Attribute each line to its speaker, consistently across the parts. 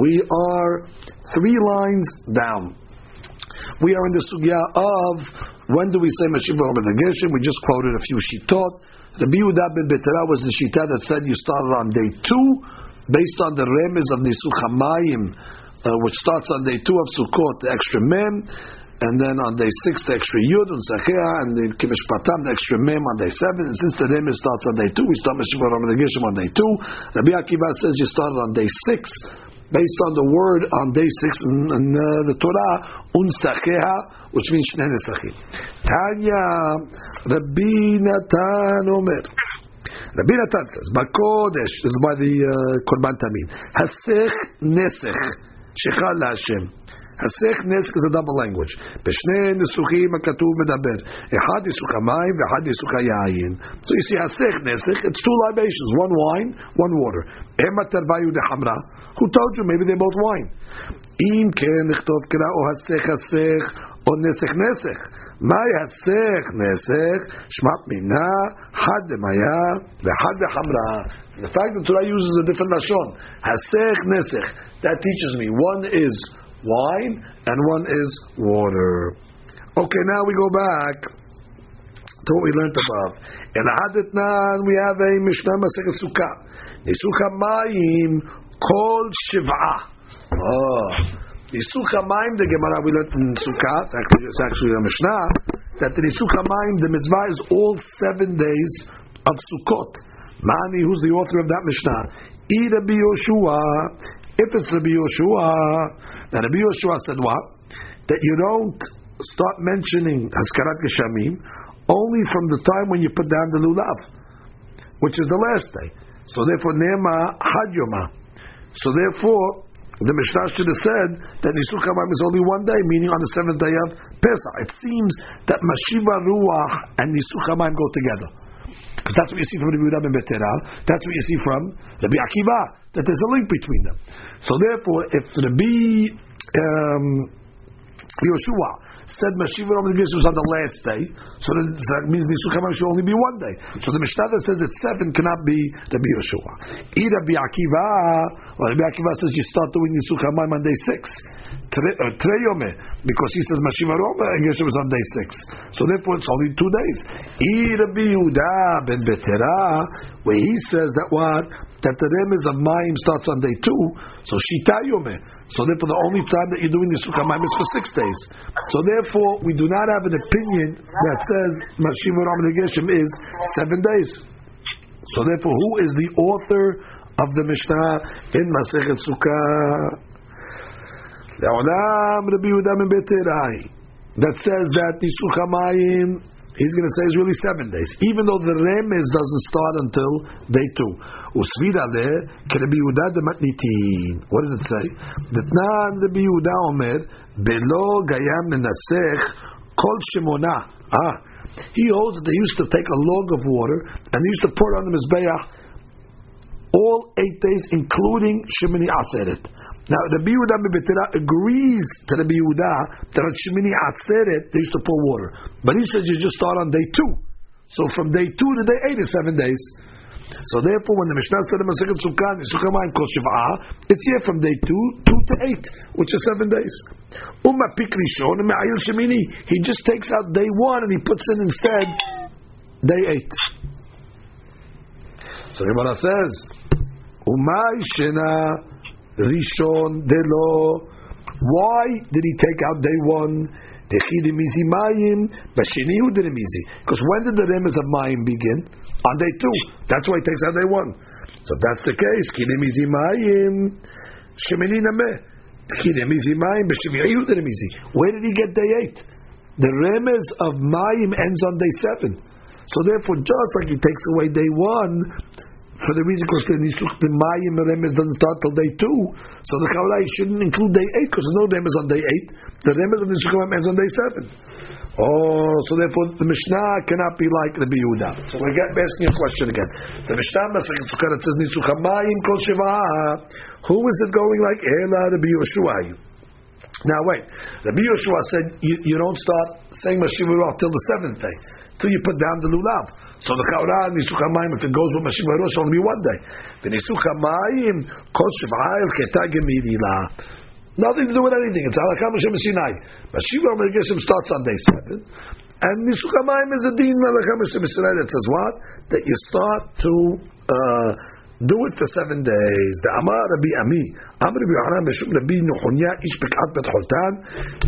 Speaker 1: We are three lines down. We are in the sugya of when do we say Mashiva Geshem? We just quoted a few shitot. The Yehuda ben Betera was the shita that said you started on day two, based on the remes of Nisuch Hamayim, uh, which starts on day two of Sukkot, the extra mem and then on day six the extra yud and sachea, and the kivish patam the extra mem on day seven. And since the name starts on day two, we start Meshiva Ram on day two. Rabbi Akiva says you started on day six, based on the word on day six in, in uh, the Torah unsacheha, which means shnei nesachim. Tanya Rabbi Natan Omer. Rabbi Natan says, "Bakodesh." This is by the uh, Korban Tamid. Hasech nesech shechal Hashem. הסך נסק is a double language. בשני ניסוחים הכתוב מדבר. אחד ניסוך המים ואחד ניסוך היין. So you see, הסך נסק, it's two libations, one wine, one water. המה תרוויו דחמרה. Who told you? Maybe they're both wine. אם כן נכתוב קרא או הסך הסך או נסך נסך. מהי הסך נסך? שמעת מינה, חד דמיה וחד דחמרה. The fact that Torah uses a different lashon, hasech nesech, that teaches me one is wine, and one is water. Okay, now we go back to what we learned above. In Haditnan, we have a Mishnah Masechet Sukkah. Nisuch Mayim Kol Shiv'a. Oh. Nisuch Mayim, the Gemara we learned in Sukkah, it's actually, it's actually a Mishnah, that the Nisuch Mayim, the mitzvah is all seven days of Sukkot. Mani, who's the author of that Mishnah? Ida Yoshua. If it's Rabbi Yoshua, now Rabbi Yoshua said what? That you don't start mentioning Haskarat Geshamim only from the time when you put down the lulav, which is the last day. So therefore, Nema Had Yoma. So therefore, the Mishnah should have said that Hamayim is only one day, meaning on the seventh day of Pesach. It seems that Mashiva Ruach and Hamayim go together. Because that's what you see from Rabbi Yehuda ben. That's what you see from Rabbi Akiva. That there's a link between them. So therefore, if Rabbi um, Yoshua said Mashiva Ram was on the last day, so that means Nisuch should only be one day. So the Mishnah that says it's seven cannot be Rabbi Yoshua. Eat Rabbi Akiva, well, Rabbi Akiva says you start doing Nisuch on day six. Uh, Treyome, because he says Mashiva Roma, and Yeshua was on day six. So therefore it's only two days. Rabbi Yehuda ben Betera, where he says that what? That the remes of Mayim starts on day two, so Shita Yome. So therefore the only time that you're doing the Sukkah is for six days. So therefore we do not have an opinion that says Mashiva Roma is seven days. So therefore who is the author of the Mishnah in Masechet Sukkah? that says that Nisuch he's going to say it's really seven days, even though the Remes doesn't start until day two. Usvira. What does it say? Detnan Rabbi Yehuda omer belo gayam menasech kol shemona. Ah, he holds that they used to take a log of water and they used to pour it on the mizbeach all eight days, including Shemini Aseret. Now, the Yehuda Betera agrees to Rabbi Yehuda that on Shemini Atzeret they used to pour water, but he says you just start on day two. So from day two to day eight is seven days. So therefore, when the Mishnah said in Masechet Kol it's here from day two, two to eight, which is seven days. Umma Pikrishon Me'ayil Shemini, he just takes out day one and he puts in instead day eight. So Gemara says, Umay Shena Rishon Delo. Why did he take out day one? Because when did the remes of Mayim begin? On day two. That's why he takes out day one. So that's the case, Where did he get day eight? The remes of Mayim ends on day seven. So therefore, just like he takes away day one, for the reason because the Nisuch, the Mayim Remes doesn't start till day two, so the Chavalai shouldn't include day eight because no Remes on day eight. The Remes of Nisuch ends on day seven. Oh, so therefore the Mishnah cannot be like the Yehuda. So we get asking a question again. The Mishnah Masachet Sukkot says Nisuch Mayim Kol. Who is it going like Ela Rabbi Yoshua? Now wait, Rabbi Yoshua said you, you don't start saying Mashiva till the seventh day. Till you put down the lulav. So the chaura nisuk hamayim, if it goes with mashiva rosh, only be one day. The nisuk hamayim kol shivayil ketag Nothing to do with anything. It's halakha Moshe Sinai. Mashiva Mergeshem starts on day seven. And Nisuk HaMayim is a din halakha Moshe Sinai that says what? That you start to uh, do it for seven days. The Amar Rabbi Ami, Amar Rabbi Yohanan Beshum Rabbi Nuhunya Ish Bekat Bet Holtan,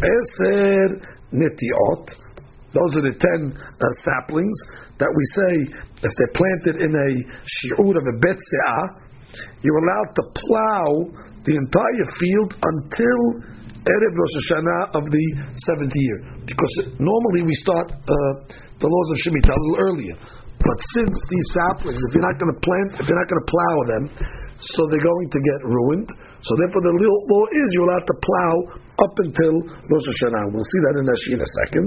Speaker 1: Eser Netiot. Those are the ten uh, saplings that we say if they're planted in a shi'ur of a bet you're allowed to plow the entire field until Erev Rosh Hashanah of the seventh year. Because normally we start uh, the laws of Shemitah a little earlier. But since these saplings, if you're not going to plant, if you're not going to plow them, so they're going to get ruined. So therefore, the law is you're allowed to plow up until Rosh Hashanah. We'll see that in Rashi in a second.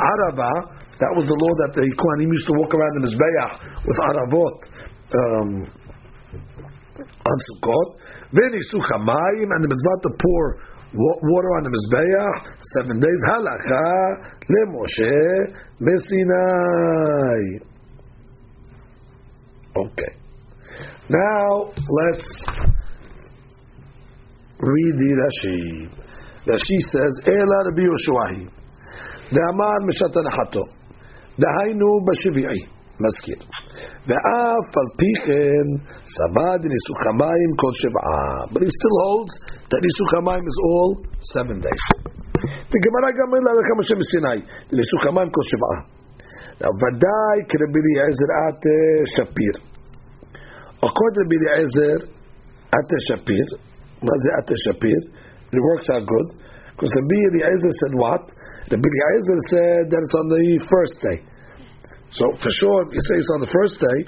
Speaker 1: Arava, that was the law that the Kohanim used to walk around the Mizbeach with Aravot. Um, on Sukkot. V'nisu chamayim, and the mitzvah to pour water on the mizbeach seven days. Halacha leMoshe Mesinai. Okay. Now let's read the Rashi. Rashi says, "Ela Rabbi Yoshuahi, דאמר משת הנחתו, דהיינו בשביעי, מזכיר. ואף על פי כן סבא דניסוך המים כל שבעה. But he still holds that ניסוך המים is all seven days. The Gemara גם אומר לה כמה שמסיני, ניסוך המים כל שבעה. ודאי כרבי אליעזר את שפיר. According to Eliezer, Ate Shapir, is Ate Shapir? It works out good. Because Rabbi Eliezer said what? Rabbi Eliezer said that it's on the first day. So for sure, you say it's on the first day,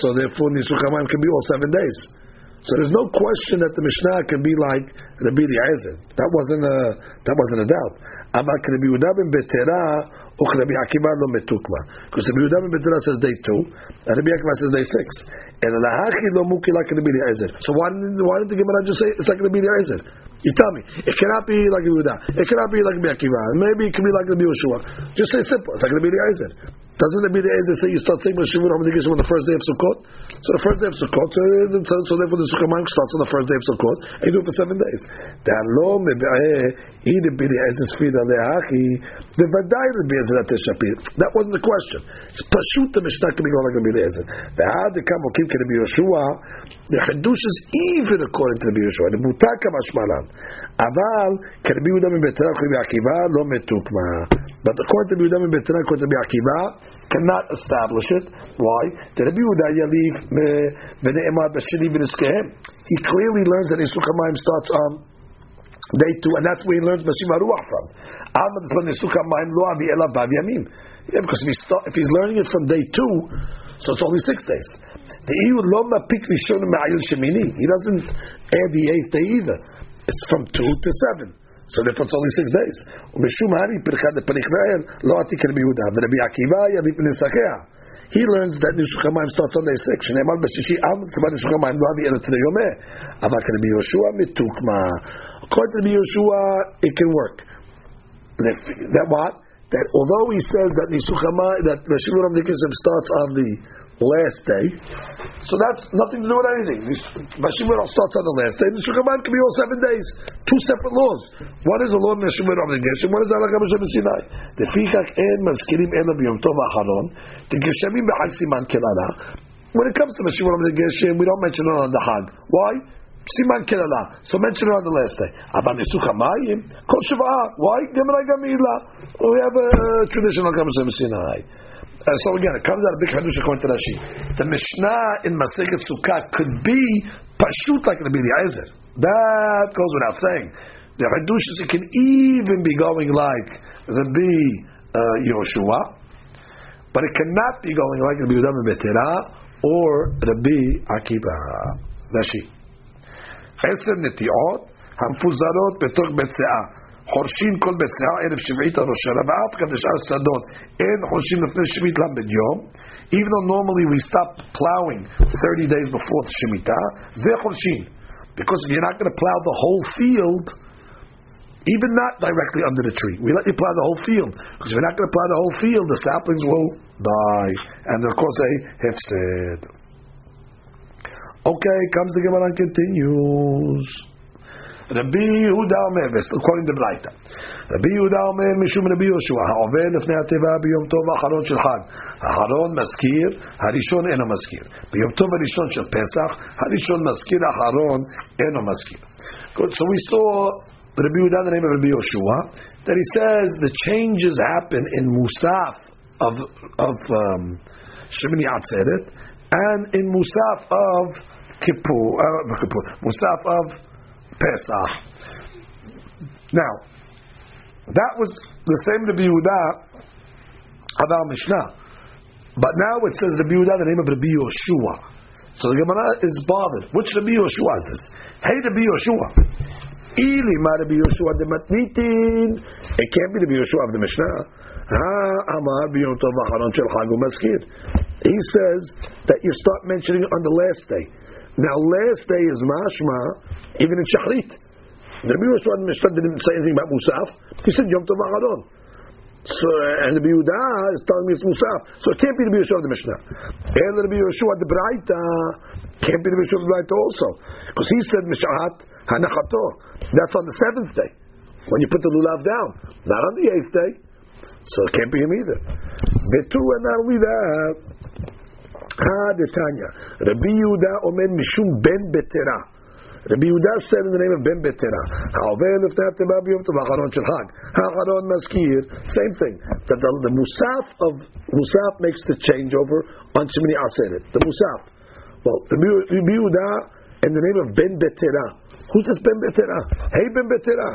Speaker 1: so therefore Nisuk Hamayim can be all seven days. So there's no question that the Mishnah can be like Rabbi Eliezer. That wasn't a that wasn't a doubt. Amar Rabbi Yehuda ben Betera Rabbi Akiva lo metukma. Because Rabbi Yehuda ben says day two, and Rabbi Akiva says day six. And lahachi lo muki like Rabbi Eliezer. So why didn't why did the Gemara just say it's like Rabbi Eliezer? You tell me. It cannot be like Yehuda. It cannot be like Rabbi Akiva. Maybe it can be like Rabbi Yeshua. Just say simple. It's like Rabbi Eliezer. Doesn't Rabbi Eliezer say you start saying Mashivur Hamadikishim on the first day of Sukkot? So the first day of Sukkot, so, so, so therefore the Sukkot starts on the first day of Sukkot, and you do it for seven days. The Eliezer at the Shapir. That wasn't the question. It's Pashut the Mishnah can be going like Rabbi Eliezer. The Adikam Okim can be Yeshua. The Hadush is even according to Rabbi Yeshua. The Mutaka Mashmalan. Aval can be Udam Betra Akiva lo metukma. But according to Rabbi Udam Betra according to Rabbi Akiva cannot establish it. Why? The Rabbi Uda Yaliv B'ne'emad He clearly learns that Yisuk HaMayim starts on day two, and that's where he learns Mashim HaRuach from. Alma d'zman Yisuk HaMayim lo avi elav bav yamim. Yeah, because if, he start, if he's learning it from day two, so it's only six days. The Iyu lo mapik rishon ma'ayil shemini. He doesn't add the eighth day either. It's from two to seven. So therefore it's only six days. ומשום הרי פרחת לפריך ואל לא עתיק רבי יהודה ורבי עקיבא יביא פנסחיה. he learns that Nishuchamayim starts on day six. I'm av tzibah Nishuchamayim lo havi yomeh. Aval can be Yoshua mitukma. According to Yoshua, it can work. That what? That although he says that Nisuch HaMayim, that Rashid Rav starts on the last day. So that's nothing to do with anything. Mashimur starts on the last day. Shulchan can be all seven days. Two separate laws. One is the law of Mashimur obligation. One is the Halakha Moshe Sinai. The Fikach en Maskirim en B'Yom Tov Aharon. The Geshamim B'Hag Siman Kelala. When it comes to Mashimur obligation, we don't mention it on the Hag. Why? Siman Kelala. So mention it on the last day. Nesuch Hamayim. Kol Shiva'ah. Why? Gemara Gamila. We have a traditional Halakha Moshe Sinai. Uh, so again, it comes out of big hadush according to Rashi. The Mishnah in Masechet Sukkah could be pashut like Rabbi Eliezer. That goes without saying. The hadush it can even be going like Rabbi uh, Yoshua, but it cannot be going like Rabbi Yehuda Betera or Rabbi Akiva. Rashi. עשר נטיעות המפוזרות בתוך בית חורשים כל בצעה ערב שביעית על ראש השנה, ואף כאן לשאר שדות אין חורשים לפני שביעית ל"ד יום, even though normally we stop plowing 30 days before the Shemitah, זה חורשים. Because if you're not going to plow the whole field, even not directly under the tree. We let you plow the whole field because if you're not going to plow the whole field, the saplings will die, and of course a hefsed. Okay, comes the Gemara and continues. Rabbi Yehuda Omer, according to Braita. רבי יהודה אומר משום רבי יהושע, העובר לפני התיבה ביום טוב האחרון של חג. האחרון מזכיר, הראשון אינו מזכיר. ביום טוב הראשון של פסח, הראשון מזכיר, האחרון אינו מזכיר. Good, so we saw Rabbi Yehuda, the name of Rabbi Yoshua, that he says the changes happen in Musaf of, of um, Shemini Atzeret and in Musaf of Kippur, uh, Kippur, Musaf of Pesach. Now, that was the same Rabbi Yehuda about Mishnah. But now it says Rabbi Yehuda, the name of Rabbi Yoshua. So the Gemara is bothered. Which Rabbi Yoshua is this? Hey, Rabbi Yoshua. Ili ma Rabbi Yoshua de matnitin. It can't be Rabbi Yoshua of the Mishnah. He says that you start mentioning on the last day. Now, last day is mashma, even in shachrit. The Rabbi Mishnah didn't say anything about Musaf. He said Yom Tov Acharon. So, and the Yehuda is telling me it's Musaf. So it can't be the Yeshua of the Mishnah. And the Rabbi Yeshua the Braita can't be the Yeshua of the Braita also. Because he said Mishat Hanachato. That's on the seventh day. When you put the lulav down. Not on the eighth day. So it can't be him either. Betu and not only that. Ha Tanya. Rabbi Yehuda Omen Mishum Ben Betera. Rabbi Yehuda said in the name of Ben Betera, Ha'over lefnei atema b'yom tov ha'charon shel chag. Ha'charon maskir, same thing. That the, the musaf of musaf makes the changeover on Shemini Aseret. The musaf. Well, the Rabbi Yehuda in the name of Ben Betera. Who's this Ben Betera? Hey Ben Betera.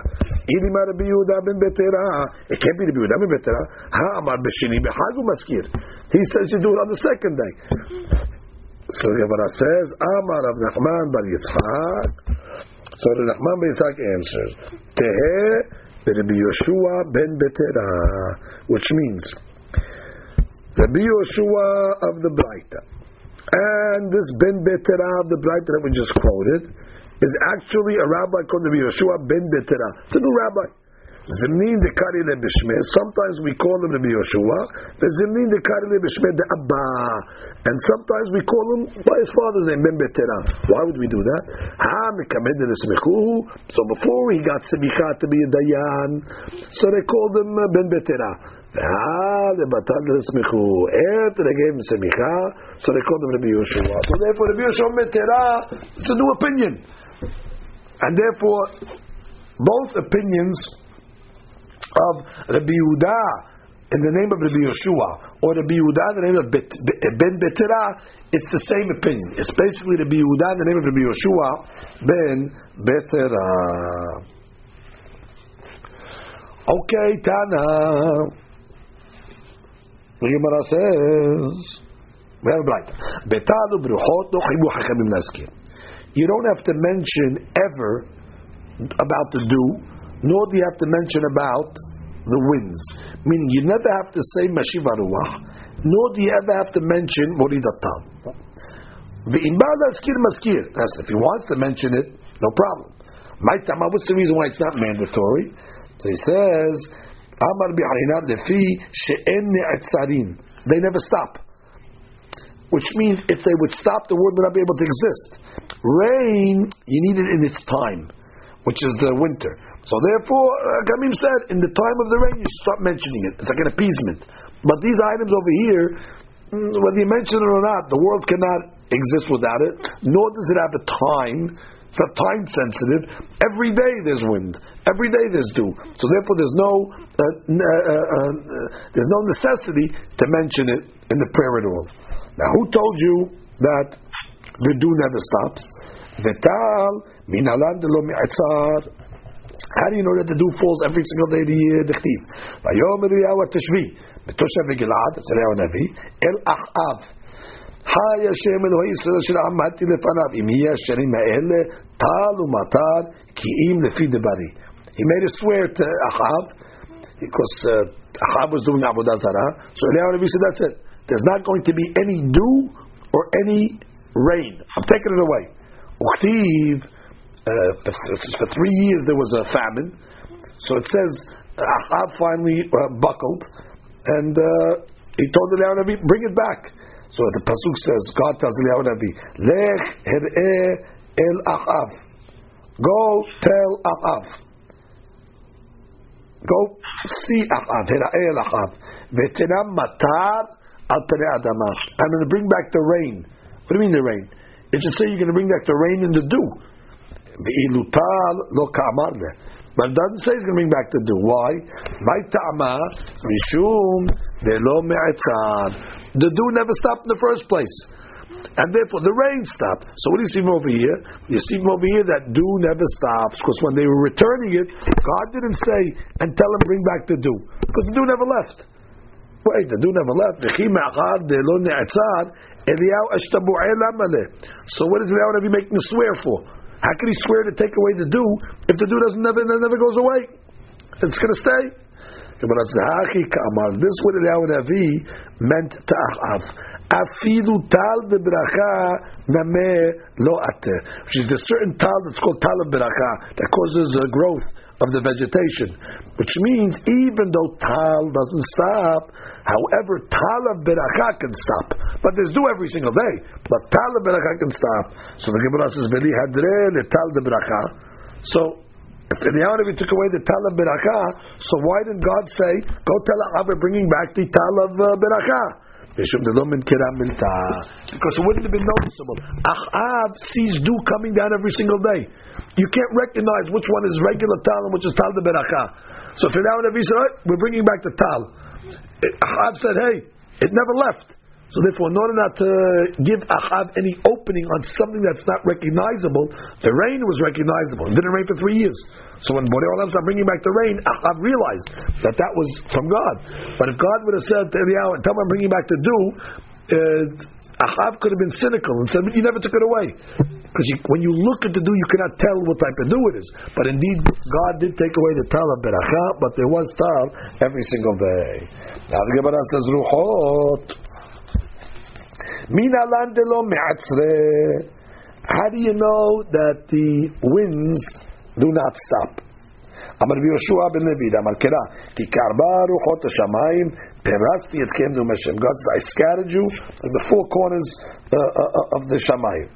Speaker 1: Idima Rabbi Yehuda Ben Betera. It can't be Rabbi Yehuda Ben Betera. Ha'amar b'shini b'chagu maskir. He says you do it on the second day. So Gemara says, Amar of Nachman bar Yitzchak. So the Nachman bar Yitzchak answers, Teheh Rabbi Yoshua ben Betera, which means Rabbi Yoshua of the Braita. And this Ben Betera the Braita that we just quoted is actually a rabbi called Rabbi Yoshua ben Betera. It's a new rabbi. Zimnin de Kari le Bishme. Sometimes we call him Rabbi Yoshua. The Zimnin de Kari le Bishme de Abba. And sometimes we call him by his father's name, Ben Betera. Why would we do that? Ha mekamed So before he got Semicha to be a Dayan, so they called him uh, Ben Betera. After they gave him Semicha, so they called him Rabbi Yoshua. So therefore, Rabbi Yoshua Betera, it's a new opinion. And therefore, both opinions of Rabbi Yehuda in the name of Rabbi Yeshua or Rabbi Yehuda in the name of Ben Betera, it's the same opinion. It's basically Rabbi Yehuda in the name of Rabbi Yeshua Ben Betera. Okay, Tana. The Gemara says, we have a blind. Betalu bruchot no chibu hachamim. You don't have to mention ever about the dew nor do you have to mention about the winds. Meaning, you never have to say Mashiva Ruach, nor do you ever have to mention Moridatal. The Imbal Askir Maskir. That's if he wants to mention it, no problem. Maitama, what's the reason why it's not mandatory? So he says, Amar she'en. They never stop. Which means if they would stop, the world would not be able to exist. Rain, you need it in its time, which is the winter. So therefore, uh, said, in the time of the rain, you stop mentioning it. It's like an appeasement. But these items over here, mm, whether you mention it or not, the world cannot exist without it, nor does it have a time. It's not time sensitive. Every day there's wind. Every day there's dew. So therefore, there's no uh, uh, uh, uh, there's no necessity to mention it in the prayer at all. Now, who told you that the dew never stops? Vital minalan de lo how do you know that the dew falls every single day of the year? Dechtiv. Vayomer Yahu Tishvi. Betoshav Eliyahu. El Achav. חי השם אלוהי ישראל אשר עמדתי לפניו, אם יהיה השנים האלה, טל ומטר, כי אם לפי דברי. He made a swear to Achav, because uh, Achav was doing Avodah Zarah, so Eliyahu Navi said, that's it. There's not going to be any dew or any rain. I'm taking it away. Uchtiv, uh, for, for, three years there was a famine. So it says Ahab finally uh, buckled, and uh, he told Eliyahu Navi, bring it back. So the pasuk says, God tells Eliyahu Navi, Lech her'eh el Achav. Go tell Achav. Go see Achav, her'eh el Achav. Ve'tenam matar al adama. I'm going to bring back the rain. What do you mean the rain? It should say you're going to bring back the rain and the dew. Ve'ilutal lo ka'amar but it doesn't say he's going to bring back the dew. Why? The dew never stopped in the first place. And therefore the rain stopped. So what do you see from over here? You see from over here that dew never stops. Because when they were returning it, God didn't say and tell them bring back the dew. Because the dew never left. Wait, the dew never left. So what is Eliyahu Navi making a swear for? How can he swear to take away the dew if the dew doesn't never never goes away? It's going to stay. This is what Eliyahu Navi meant to Achav. Afilu tal bebracha nameh lo ateh. Which is the certain tal that's called tal of bracha that causes a growth of the vegetation. Which means even though tal doesn't stop, however, tal of can stop. But there's dew every single day. But tal of can stop. So the Gemara says, Veli hadre le tal de. So, if Eliyahu took away the tal of so why didn't God say, go tell we're bringing back the tal of uh? Because it wouldn't have been noticeable. Ahab sees dew coming down every single day. You can't recognize which one is regular tal and which is tal de beracha. So for now, Nabi said, right, we're bringing back the tal. Ahab said, hey, it never left. So therefore, in order not to give Ahab any opening on something that's not recognizable, the rain was recognizable. It didn't rain for three years. So when Borei Olam started bringing back the rain, Ahab realized that that was from God. But if God would have said to Eliyahu, tell me I'm bringing back the dew, uh, Ahab could have been cynical and said, you never took it away. Because when you look at the dew, you cannot tell what type of dew it is. But indeed, God did take away the tal of beracha, but there was tal every single day. Now the Gemara says, Ruchot. How do you know that the winds do not stop? אמר רבי יהושע בן לוי, אמר קרא, כי כארבע רוחות השמיים פירסתי אתכם נאום השם. God says, I scattered you in the four corners uh, uh, of the shamayim.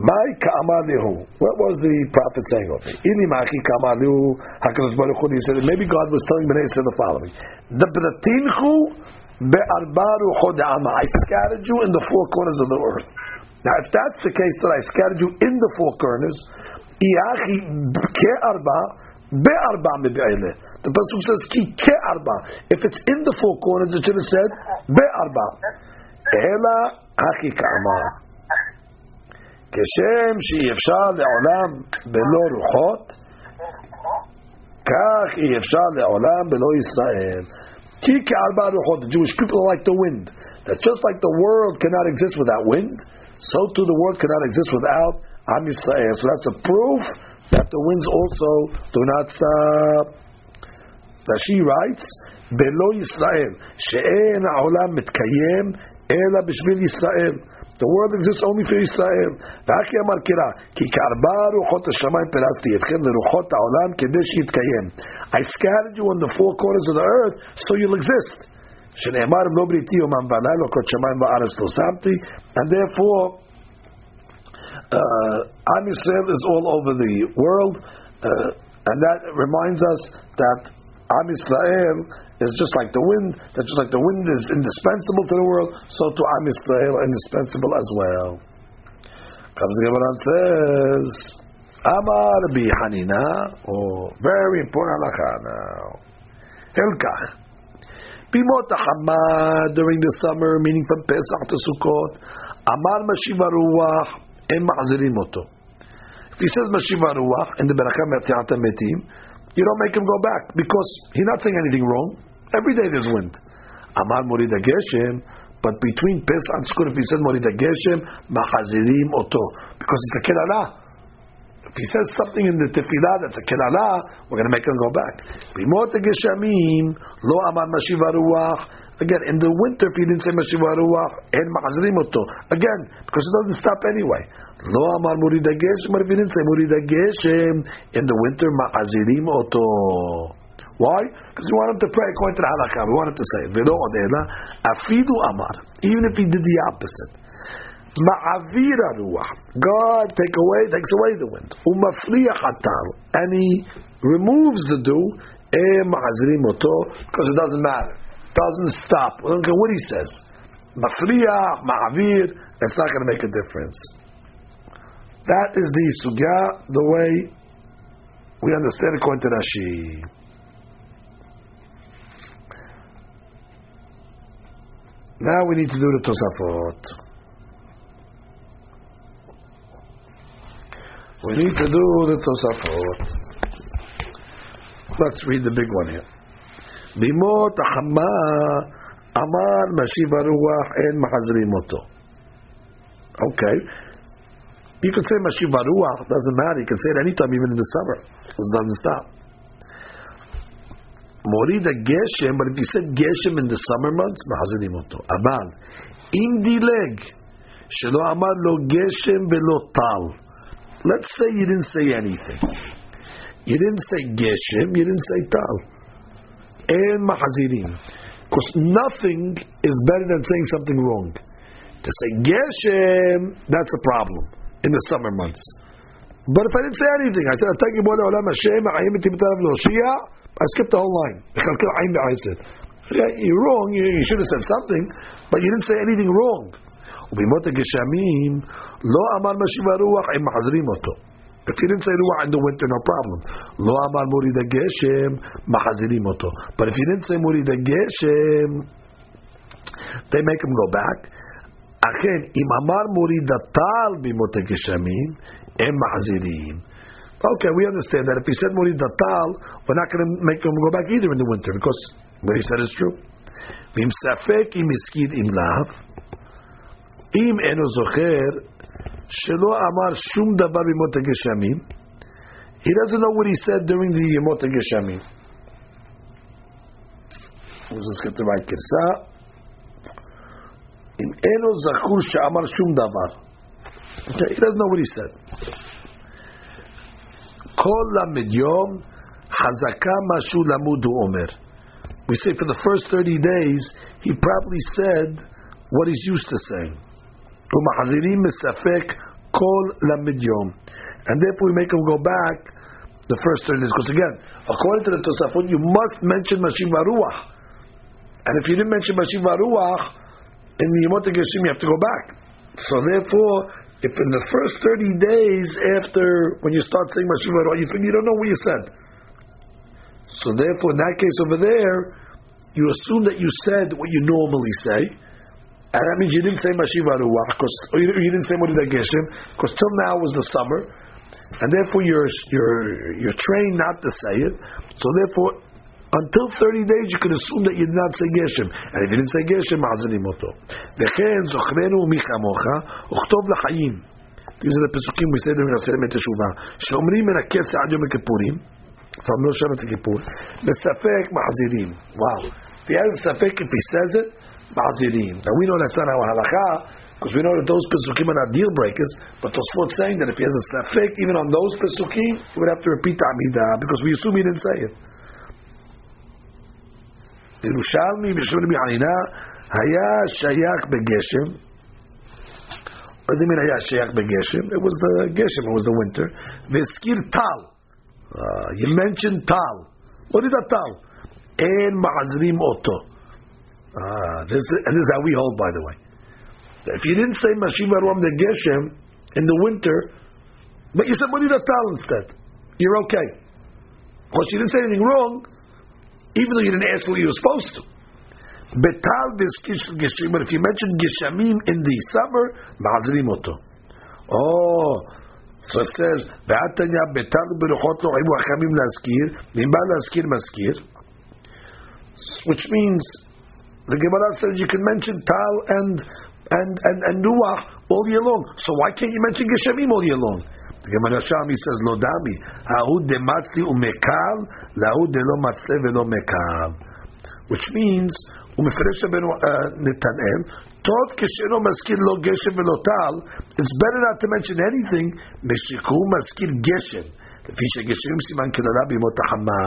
Speaker 1: My ka'amalihu. What was the prophet saying over here? Ili machi ka'amalihu hakadosh baruch hu. He said maybe God was telling Bnei Israel the following: The bratinchu I scattered you in the four corners of the earth. Now, if that's the case that I scattered you in the four corners, the pasuk says ki ke'arba. If it's in the four corners, it should have said be'arba. Ela achi ka'amar. כשם שאי אפשר לעולם בלא רוחות, כך אי אפשר לעולם בלא ישראל. the Jewish people are like the wind. That just like the world cannot exist without wind, so too the world cannot exist without Am Yisrael. So that's a proof that the winds also do not stop. Rashi writes, Belo Yisrael, she'en ha'olam mitkayem, ela b'shvil Yisrael. The world exists only for Israel. ואחי אמר קירה, כי כארבע רוחות השמיים פרסתי אתכם לרוחות העולם כדי שיתקיים. I scattered you on the four corners of the earth so you'll exist. שנאמר אם לא בריתי יומם ולילה כל שמיים וארץ לא שמתי, and therefore uh, Am Yisrael is all over the world, uh, and that reminds us that Am Yisrael is just like the wind. That just like the wind is indispensable to the world, so to Am Yisrael indispensable as well. Comes Gemara and says, Amar bi Hanina, oh, very important halacha now. Hilkach. Bimot Hamad during the summer, meaning from Pesach to Sukkot. Amar Mashiva Ruach en Ma'zirim Oto. If he says Mashiva Ruach in the Berakah Mertiat Metim, you don't make him go back because he's not saying anything wrong. Every day there's wind. Amar Morida Geshem, but between Pesach and Sukkot, if he says Morida Geshem, Machazirim Oto, because it's a Kerala. If he says something in the tefillah that's a kerala, we're going to make him go back. Bimot lo amar mashiva ruach. Again, in the winter, if he didn't say mashiva ruach, en ma'azrim oto. Again, because it doesn't stop anyway. Lo amar murida geshem, if he didn't say murida in the winter, ma'azirim oto. Why? Because we want him to pray according to the halakha. We want him to say, "Velo odela afidu amar." Even if he did the opposite. Ma'avira ruach. God take away, takes away the wind. Umafriach atar. And he removes the dew. Ma'azrim oto. Because it doesn't matter. Doesn't stop. We don't care what he says. Mafriach, ma'avir. It's not going to make a difference. That is the sugya, the way we understand according to Rashi. Now we need to do the Tosafot. We need to do the Tosafot. Let's read the big one here. Bimot Ahama Amar Mashiv Ruach En Mahazrim Oto. Okay. You can say Mashiv Ruach, doesn't matter. You can say it anytime, even in the summer. It doesn't stop. Morida Geshem, but if you said Geshem in the summer months, Mahazrim Oto. Amal. Im dileg. Shelo Amar Lo Geshem Velo Tal. Let's say you didn't say anything. You didn't say Geshem, you didn't say Tal And Mahazirim. Because nothing is better than saying something wrong. To say Geshem, that's a problem in the summer months. But if I didn't say anything, I said, "Atagi bola olam Hashem, ayim etibitav loshia," I skipped the whole line. You're wrong. You should have said something, but you didn't say anything wrong. ובמות הגשמים לא אמר משיב הרוח, הם מחזירים אותו. If he didn't say ruach in the winter, no problem. Lo amar murid geshem, machazirim oto. But if he didn't say murid geshem, they make him go back. Achen, im amar murid tal bimot geshamim, em machazirim. Okay, we understand that if he said murid tal, we're not going to make him go back either in the winter because what he said is true. Vim safek im iskid im lav, אם אינו זוכר he doesn't know what he said during the Yemota Geshamim. Vamos escrever a Kirsa. Im Eno Zachur Shum Okay, he doesn't know what he said. Kol Lamed Yom Hazaka Mashu Lamudu Omer. We say for the first 30 days, he probably said what he's used to saying. ומחזירים מספק כל למד יום. And therefore we make them go back the first 30 days. Because again, according to the Tosafot, you must mention Mashiv Ruach. And if you didn't mention Mashiv Ruach, in the Yemot Geshim you have to go back. So therefore, if in the first 30 days after, when you start saying Mashiv Ruach, you think you don't know what you said. So therefore, in that case over there, you assume that you said what you normally say, and that means you didn't say Mashiva Ruach, because you, didn't say Murid Geshem, because till now was the summer, and therefore you're, you're, you're trained not to say it. So therefore, until 30 days, you can assume that you did not say Geshem. And if you didn't say Geshem, Mazanim moto. Dechen Zochrenu These are the Pesukim we said say during Aseret Meteshuvah. Shomrim a kesa Yom Kippurim. From Rosh Hashanah to Kippur. Mesafek Mahazirim. Wow. If he has a safek, if he says it, Ma'azirim. Now we know that's not our halacha, because we know that those pesukim are not deal breakers, but Tosfot saying that if he has a safek, even on those pesukim, he would have to repeat Amidah, because we assume he didn't say it. ירושלמי בשם רבי חנינה היה שייך בגשם. What does it mean היה שייך בגשם? It was the גשם, it was the winter. והזכיר טל. Uh, you mentioned טל. What is a טל? אין מעזרים אותו. Ah, this, and this is how we hold, by the way. If you didn't say Mashiva Rom de Geshem in the winter, but you said Bonita Tal instead, you're okay. Because you didn't say anything wrong, even though you didn't ask what you were supposed to. Betal Geshim, but if you mention Geshamim in the summer, Ma'azrim oto. Oh, so it says, Ve'atanya betal beruchot lo ibu achamim laskir, nimba laskir maskir, which means the Gemara says you can mention Tal and and and, and Nuach all year long. So why can't you mention Geshamim all year long? The Gemara Shami says, Lo dami, hahu dematzli umekal, lahu delo matzle velo mekal. Which means, ומפרש רבנו נתנאל, טוב כשאינו מזכיר לו גשם ולא טל, it's better not to mention anything, משכו מזכיר גשם. לפי שגשרים סימן קללה בימות החמה.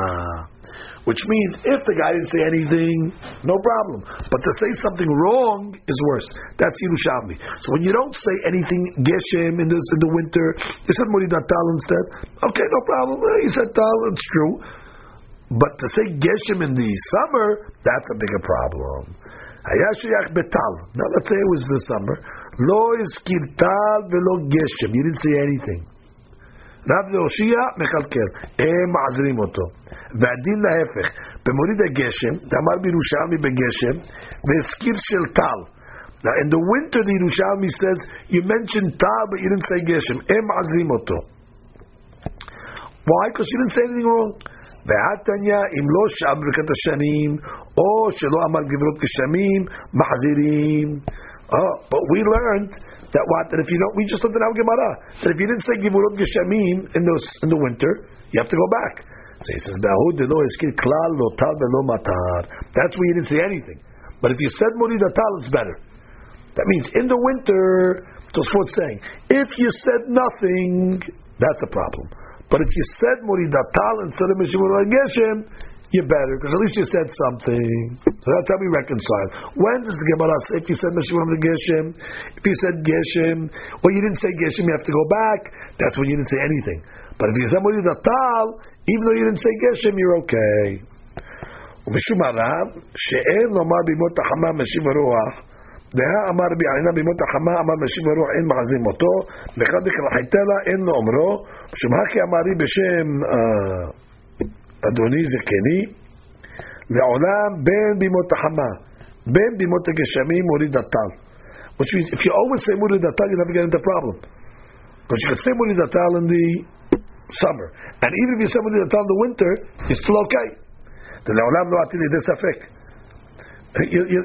Speaker 1: Which means if the guy didn't say anything, no problem. But to say something wrong is worse. That's Yerushalmi. So when you don't say anything geshem in this in the winter, you said Muridat Tal instead. Okay, no problem. Eh, you said Tal, it's true. But to say geshem in the summer, that's a bigger problem. betal. Now let's say it was the summer. Lo iskir tal velo geshem. You didn't say anything. רב להושיע מקלקל, הם מעזרים אותו. והדין להפך, במוריד הגשם, דאמר בירושלמי בגשם, והזכיר של טל. Now in the winter the Yerushalmi says, you mentioned tal but you didn't say geshem. הם מעזרים אותו. Why? Because you didn't say anything wrong. והתניא, אם לא שם ברכת השנים, או שלא אמר גברות גשמים, מחזירים. Oh, but we learned that what that if you don't, we just learned in our Gemara that if you didn't say Givurot Geshamim in the in the winter, you have to go back. So he says, "Bahud lo eskir klal lo tal lo matar." That's where you didn't say anything. But if you said Murid tal, it's better. That means in the winter, Tosfot saying, if you said nothing, that's a problem. But if you said Murid tal instead of Mishimur Geshem, you're better because at least you said something. So that's how we reconcile. When does the Gemara say if you said Meshivim Geshem, if you said Geshem, well you didn't say Geshem, you have to go back. That's when you didn't say anything. But if you said Mori Natal, even though you didn't say Geshem, you're okay. ומשום הרב, שאין לומר בימות החמה משיב הרוח, דהה אמר רבי עינה בימות החמה, אמר משיב הרוח אין מחזים אותו, ואחד דקרחיתה לה אין לו אומרו, משום הכי אמרי בשם אדוני זקני, לעולם בין בימות החמה, בין בימות הגשמים מוריד הטל. Which means if you always say מוריד הטל, you never get into problem. Because you can say מוריד הטל in the summer. And even if you say מוריד הטל in the winter, it's still okay. The לעולם לא עתיד לידי ספק.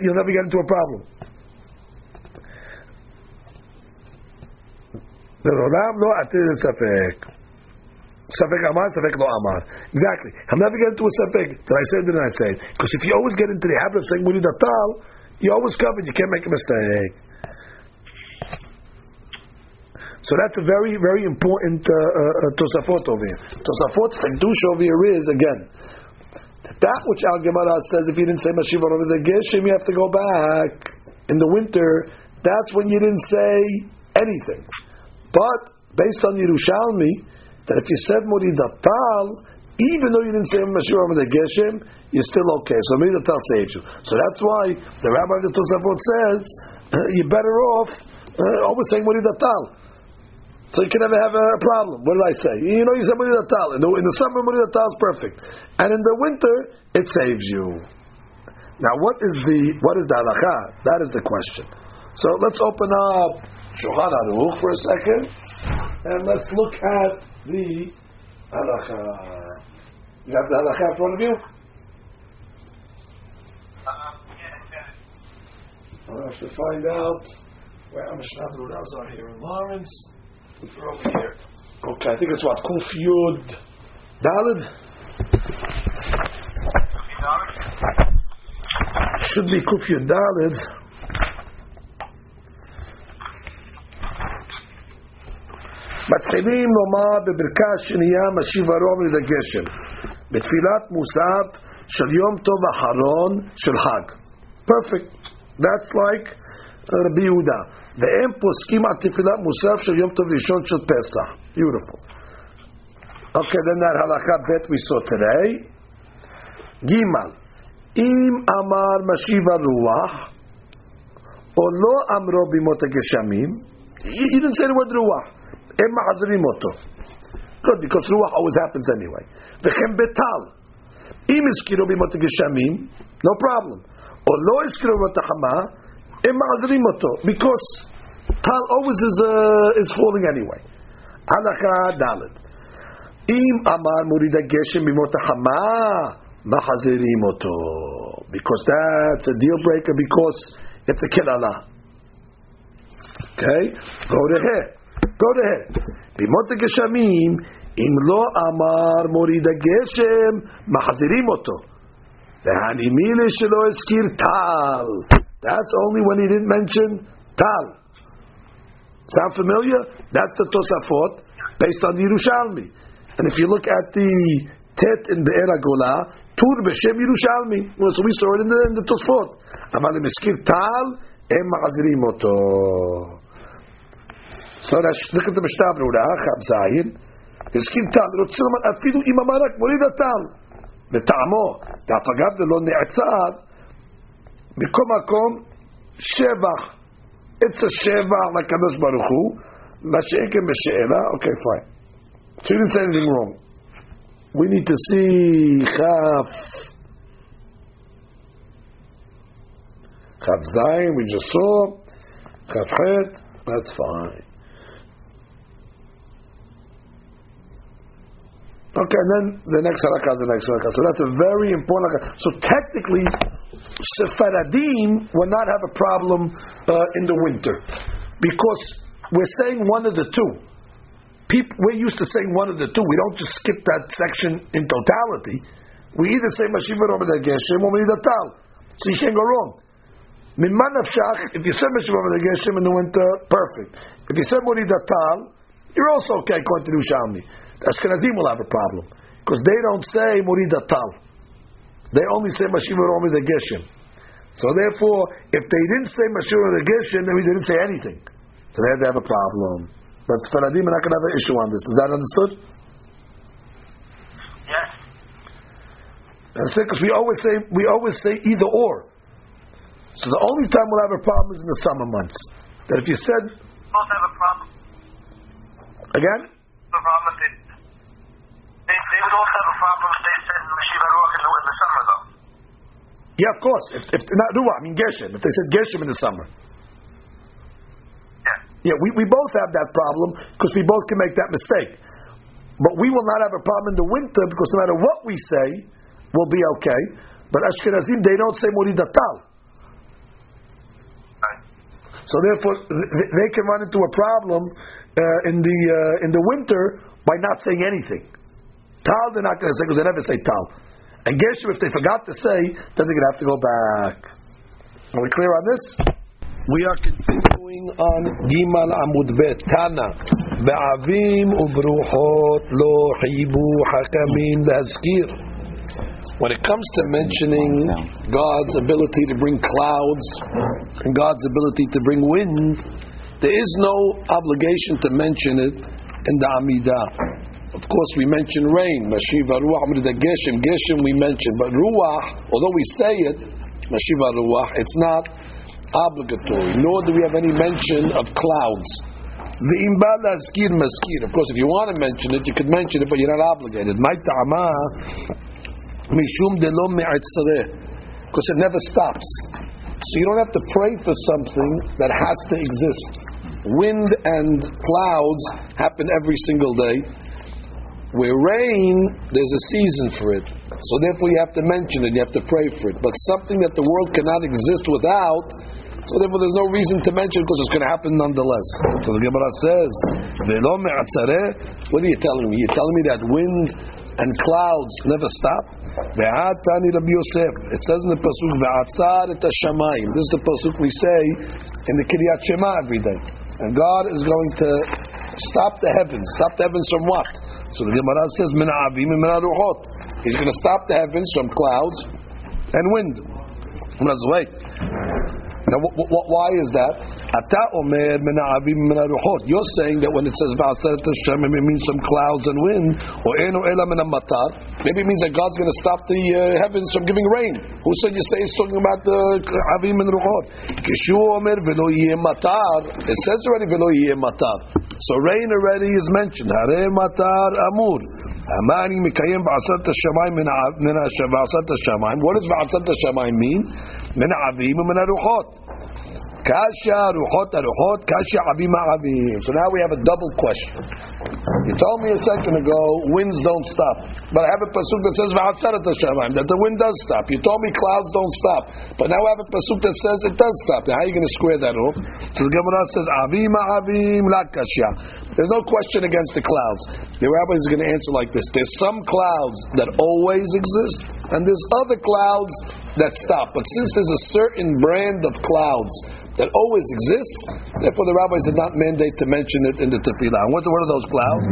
Speaker 1: You'll never get into a problem. לעולם לא עתיד לידי ספק. Safek Amar, Safek Lo Amar. Exactly. He'll never get into a Safek. Did I say it? Did I say it? Because if you always get into the habit of saying Muri Datal, you always covered. You can't make a mistake. So that's a very, very important uh, uh, Tosafot over here. Tosafot's Chiddush over here is, again, that which Al Gemara says if you didn't say Mashiva over the Geshem, you have to go back. In the winter, that's when you didn't say anything. But, based on Yerushalmi, that if you said Muridatal, even though you didn't say Mashur the Geshem, you're still okay. So Muridatal saves you. So that's why the rabbi of the Tosafot says uh, you're better off uh, always saying Muridatal. So you can never have a problem. What did I say? You know, you said Muridatal. In the, in the summer, Muridatal is perfect, and in the winter, it saves you. Now, what is the what is the halacha? That is the question. So let's open up Shulchan Aruch for a second, and let's look at the halacha. You have the halacha in front of you? I'll have to find out where Mishnah Bruras are here in Lawrence. We're over here. Okay, I think it's what? Kuf Yud Dalid? Should be Kuf Yud Dalid. מתחילים לומר בברכה השנייה משיב הרוב לגשם בתפילת מוסף של יום טוב אחרון של חג. פרפקט. That's like רבי יהודה. והם פוסקים על תפילת מוסף של יום טוב ראשון של פסח. Beautiful. Okay, then that halakha bet we. ג' אם אמר משיב הרוח או לא אמרו בימות הגשמים, he didn't say the word רוח. Emma Hazrimoto. Good, because Ruach always happens anyway. V'chem betal. Im iskiru bimot geshamim, no problem. Or lo iskiru bimot hama, Emma Hazrimoto. Because tal always is, uh, is falling anyway. Halakha dalid. Im amar murida geshem bimot hama, mahazirimoto. Because that's a deal breaker, because it's a kilala. Okay? Go to here Go ahead. בימות הגשמים, אם לא אמר מוריד הגשם, מחזירים אותו. והנימילה שלא הזכיר טל. That's only when he didn't mention tal. Sound familiar? That's the Tosafot based on Yerushalmi. And if you look at the Tet in Be'er Agola, Tur B'Shem Yerushalmi. Well, so we saw it in the, in the Tosfot. אבל אם הזכיר טל, הם מחזירים אותו. So look at the Mishnah Brura, Chaf Zayin, הסכים טל, רוצה לומר אפילו אם The מוריד הטל, לטעמו, ואף אגב a לא נעצר, מכל מקום שבח, עץ השבח לקדוש ברוך הוא, לשקם בשאלה, אוקיי, פיין. So you didn't say anything wrong. We need to see Chaf. Chaf Zayin, we just saw. Chaf that's fine. Okay, and then the next halakha is the next halakha. So that's a very important halakha. So technically, Sefaradim will not have a problem uh, in the winter because we're saying one of the two. People, we're used to saying one of the two. We don't just skip that section in totality. We either say Mashiva Romed Geshem or Tal. So you can't go wrong. if you say Mashiva Romed Geshem in the winter, perfect. If you say Tal, you're also okay according to. Ashkenazim will have a problem because they don't say Murida Tal. They only say Mashiva Romi the Geshem. So therefore, if they didn't say Mashiva the Geshem, then we didn't say anything. So they have to have a problem. But Faradim are not going to have an issue on this. Is that understood?
Speaker 2: Yes.
Speaker 1: That's it, because we always say we always say either or. So the only time we'll have a problem is in the summer months. That if you said
Speaker 2: both have a problem.
Speaker 1: Again?
Speaker 2: The problem is they, they would also have a problem if they said Mashiva Ruach in the, in the summer, though.
Speaker 1: Yeah, of course. If, if not Ruach, I mean Geshem. If they said Geshem in the summer.
Speaker 2: Yeah.
Speaker 1: Yeah, we, we both have that problem because we both can make that mistake. But we will not have a problem in the winter because no matter what we say, we'll be okay. But Ashkenazim, they don't say Muridatal. So therefore, they can run into a problem uh, in the uh, in the winter by not saying anything. Tal they're not going to say because they never say tal. And Geshem, if they forgot to say, then they're going to have to go back. Are we clear on this? We are continuing on Gimal Amud Bet Tana. Be'avim ubruchot lo hibu hakamim le'azkir. When it comes to mentioning God's ability to bring clouds and God's ability to bring wind, there is no obligation to mention it in the Amidah. Of course, we mention rain, Mashiva Ruach, Geshem, Geshem we mention, but Ruach, although we say it, Mashiva Ruach, it's not obligatory, nor do we have any mention of clouds. The imbal azkir maskir. Of course, if you want to mention it, you could mention it, but you're not obligated. My ta'ama mishum delom because it never stops. So you don't have to pray for something that has to exist. Wind and clouds happen every single day. Where rain, there's a season for it. So therefore you have to mention it, you have to pray for it. But something that the world cannot exist without, so therefore there's no reason to mention because it's going to happen nonetheless. So the Gemara says. What are you telling me? You're telling me that wind and clouds never stop? It says in the pasuk. This is the pasuk we say in the Kriyat Shema every day. And God is going to stop the heavens. Stop the heavens from what? So the Gemara says, "Min avim and min aruchot." He's going to stop the heavens from clouds and wind. Now, wh- wh- why is that? Ata omer. You're saying that when it says v'asaret Hashem, it means some clouds and wind, or eno ela min matar. Maybe it means that God's going to stop the uh, heavens from giving rain. Who said you say it's talking about the avim and ruchot? Kishu omer velo matar. It says already velo matar. So rain already is mentioned. Hare matar amur. Amani mikayim min ba'asat hashamayim. What does ba'asat hashamayim mean? Min avim and min aruchot. Kasha ruchot aruchot. Kasha avim avim. So now we have a double question. You told me a second ago winds don't stop, but I have a pasuk that says v'atzarat hashamayim that the wind does stop. You told me clouds don't stop, but now I have a pasuk that says it does stop. Now how are you going to square that off? So the Gemara says avim avim lakashya. There's no question against the clouds. The rabbis are going to answer like this: There's some clouds that always exist, and there's other clouds that stop. But since there's a certain brand of clouds that always exists. Therefore, the rabbis did not mandate to mention it in the tefillah. What, what are those clouds?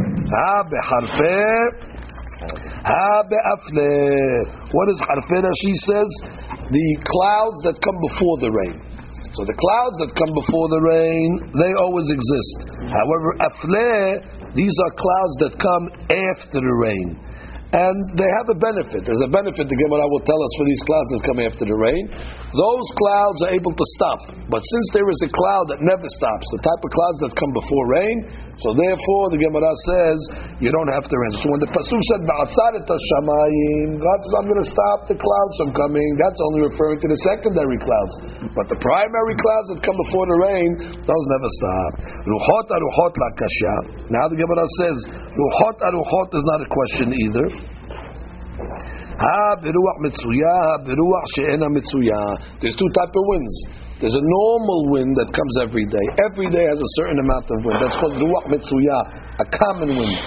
Speaker 1: What is harfeh? She says the clouds that come before the rain. So the clouds that come before the rain, they always exist. However, afleh, these are clouds that come after the rain and they have a benefit. There's a benefit the Gemara will tell us for these clouds that come after the rain. Those clouds are able to stop. But since there is a cloud that never stops, the type of clouds that come before rain, so therefore the Gemara says you don't have to rain. So when the Pasuk said Ba'atzaret Hashamayim, God says I'm going to stop the clouds from coming, that's only referring to the secondary clouds. But the primary clouds that come before the rain, those never stop. Ruchot aruchot lakasha. Now the Gemara says Ruchot aruchot is not a question either. There's two type of winds. There's a normal wind that comes every day. Every day has a certain amount of wind. That's called ruach mitzuyah, a common wind.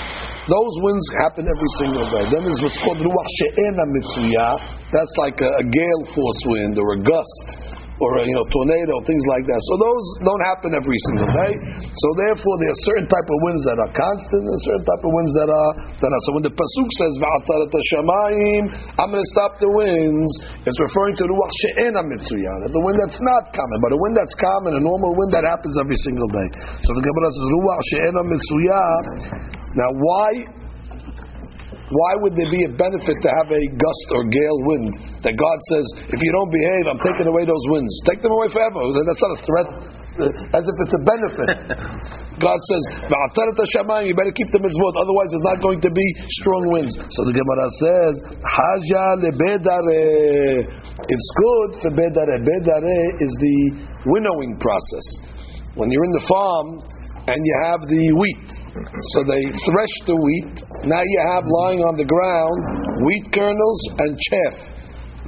Speaker 1: Those winds happen every single day. Then there's what's called ruach she'ena mitzuyah. That's like a, a gale force wind or a gust or you know tornado, things like that. So those don't happen every single day. So therefore, there are certain type of winds that are constant, and certain type of winds that are that are. So when the pasuk says "Va'atarat Hashamayim," I'm going to stop the winds. It's referring to ruach she'ena mitzuyah, the wind that's not common, but a wind that's common, a normal wind that happens every single day. So the Gemara says ruach she'ena mitzuyah. Now, why why would there be a benefit to have a gust or gale wind that God says, if you don't behave, I'm taking away those winds? Take them away forever. That's not a threat, as if it's a benefit. God says, you better keep the mitzvot, otherwise there's not going to be strong winds. So the Gemara says, Haja lebedare. It's good for bedare. Bedare is the winnowing process. When you're in the farm and you have the wheat, so they thresh the wheat. Now you have lying on the ground wheat kernels and chaff.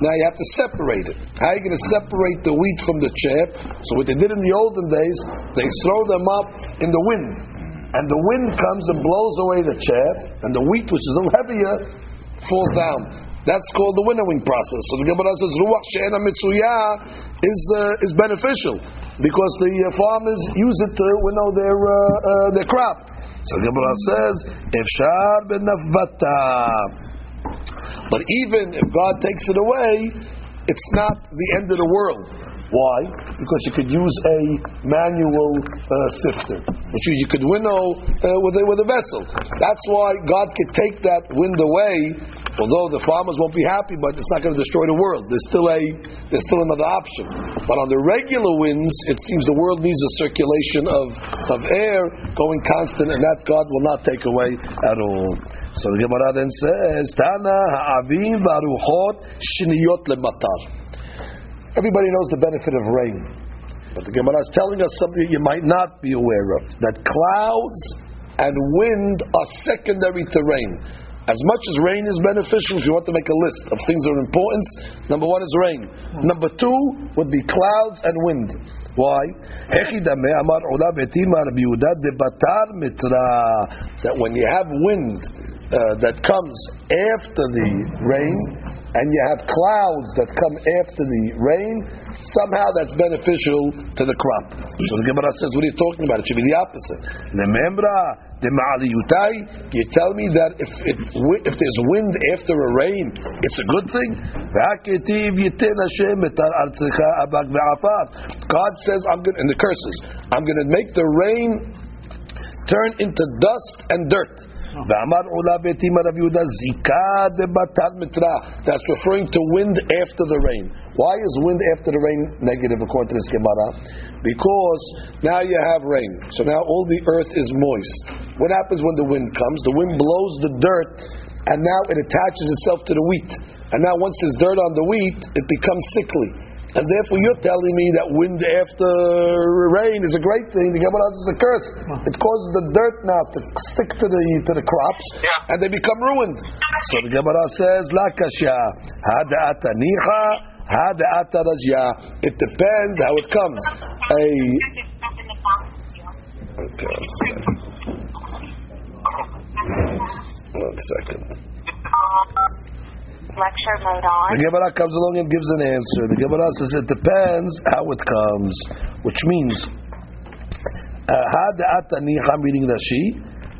Speaker 1: Now you have to separate it. How are you going to separate the wheat from the chaff? So what they did in the olden days, they throw them up in the wind. And the wind comes and blows away the chaff, and the wheat, which is a little heavier, falls down. That's called the winnowing process. So the Gemara says ruach she'ena mitzuyah is uh, is beneficial because the uh, farmers use it to winnow their uh, uh their crop. So Gemara says, "Efshar benavata." But even if God takes it away, it's not the end of the world. Why? Because you could use a manual uh, sifter, which means you could winnow uh, with, a, with a vessel. That's why God could take that wind away, although the farmers won't be happy, but it's not going to destroy the world. There's still a there's still another option. But on the regular winds, it seems the world needs a circulation of, of air going constant, and that God will not take away at all. So the Gemara then says, Tana ha'avim v'aruchot shniyot lematar. Everybody knows the benefit of rain. But the Gemara is telling us something that you might not be aware of that clouds and wind are secondary to rain. As much as rain is beneficial, if you want to make a list of things of importance, number one is rain. Number two would be clouds and wind. Why? That when you have wind uh, that comes after the rain, and you have clouds that come after the rain, somehow that's beneficial to the crop. So the Gemara says, what are you talking about? It should be the opposite. You tell me that if, if, if there's wind after a rain, it's a good thing? God says, I'm going in the curses, I'm going to make the rain turn into dust and dirt. That's referring to wind after the rain. Why is wind after the rain negative according to this Gemara? Because now you have rain. So now all the earth is moist. What happens when the wind comes? The wind blows the dirt and now it attaches itself to the wheat. And now once there's dirt on the wheat, it becomes sickly. And therefore, you're telling me that wind after rain is a great thing. The Gemara says a curse. It causes the dirt now to stick to the to the crops,
Speaker 2: Yeah.
Speaker 1: and they become ruined. So the Gemara says, La kasha, hada ata nicha, hada ata rajya. It depends how it comes. A okay, one second. One second
Speaker 3: Lecture mode
Speaker 1: The
Speaker 3: on.
Speaker 1: Gemara comes along and gives an answer. The Gemara says it depends how it comes, which means had ata nicha meaning Rashi,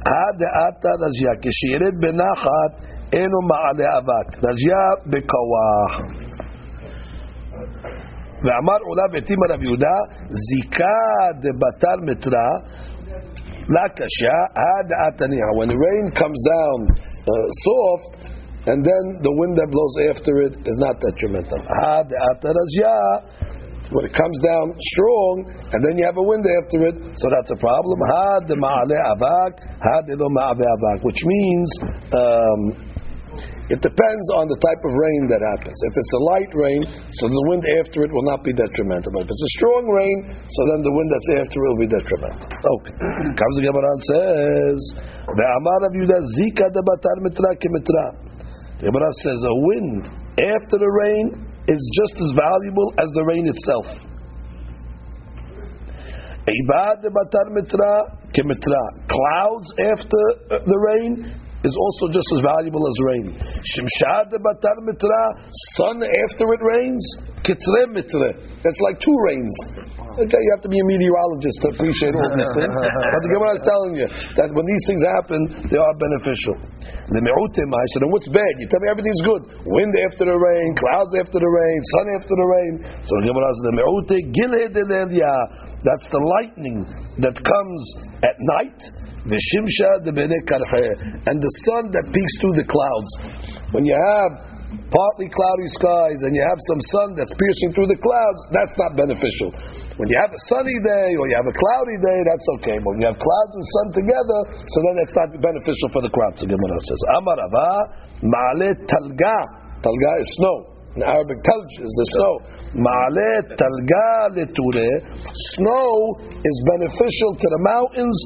Speaker 1: had ata rajya kishired benachat eno maale avak rajya bekawah. ואמר עולה ביתים רב יהודה זיקה דבטל מטרה לה קשה עד עתניה when the rain comes down uh, soft and then the wind that blows after it is not detrimental. When it comes down strong, and then you have a wind after it, so that's a problem. Had avak, had avak, which means um, it depends on the type of rain that happens. If it's a light rain, so the wind after it will not be detrimental. But if it's a strong rain, so then the wind that's after it will be detrimental. Okay. comes the Gemara and says, mitra. The Gemara says a wind after the rain is just as valuable as the rain itself. Clouds after the rain is also just as valuable as rain. Sun after it rains, Kitre Mitre. That's like two rains. Okay, you have to be a meteorologist to appreciate all these things. but the Gemara is telling you that when these things happen, they are beneficial. The Me'utim, I said, and what's bad? You tell me everything's good. Wind after the rain, clouds after the rain, sun after the rain. So the Gemara says, the de That's the lightning that comes at night. De bene karhe. And the sun that peeks through the clouds. When you have partly cloudy skies and you have some sun that's piercing through the clouds, that's not beneficial. When you have a sunny day or you have a cloudy day, that's okay. But when you have clouds and sun together, so then it's not beneficial for the crops. The Gemara says, Amar Ava, Ma'ale talga. Talga is snow. In Arabic, talj is the snow. Ma'ale talga leture. Snow is beneficial to the mountains.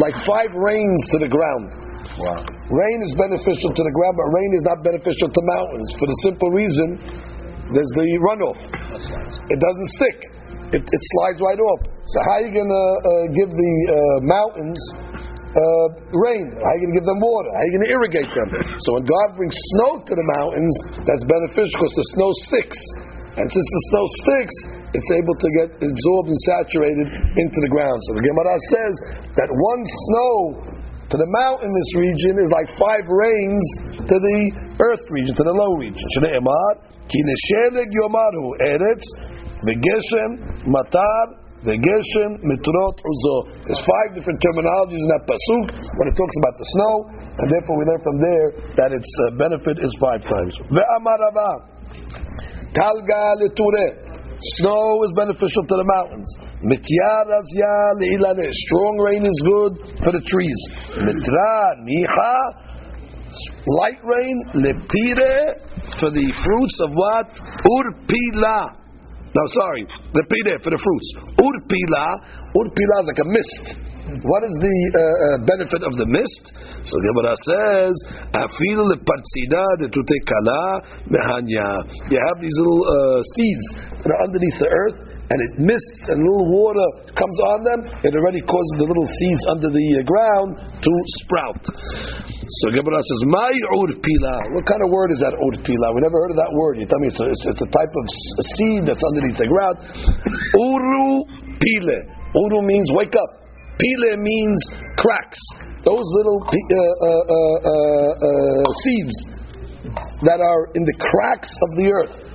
Speaker 1: Like five rains to the ground.
Speaker 4: Wow.
Speaker 1: Rain is beneficial to the ground, but rain is not beneficial to mountains for the simple reason there's the runoff. It doesn't stick. It, it slides right off. So how are you going to uh, give the uh, mountains uh, rain? How are you going to give them water? How are you going to irrigate them? So when God brings snow to the mountains, that's beneficial because the snow sticks. And since the snow sticks, it's able to get absorbed and saturated into the ground. So the Gemara says that one snow to the mountainous region is like five rains to the earth region, to the low region. Ki yomaru eretz, matar, v'geshem mitrot uzo. There's five different terminologies in that pasuk when it talks about the snow, and therefore we learn from there that its uh, benefit is five times. Ve'amar Rava, talga leture. Snow is beneficial to the mountains. Strong rain is good for the trees. Mitra niha. Light rain lepire for the fruits of what? Urpila. No, sorry, lepire for the fruits. Urpila. Urpila is like a mist. What is the uh, uh, benefit of the mist? So Gemara says, "Afil lepartzida detute kala mehanya." You have these little uh, seeds that are underneath the earth, and it mists, and a little water comes on them. It already causes the little seeds under the uh, ground to sprout. So Gemara says, "My urpila." What kind of word is that urpila? We never heard of that word. You tell me it's a, it's, it's a type of seed that's underneath the ground. Uru pile. Uru means wake up. Pile means cracks. Those little uh, uh, uh, uh, uh, seeds that are in the cracks of the earth.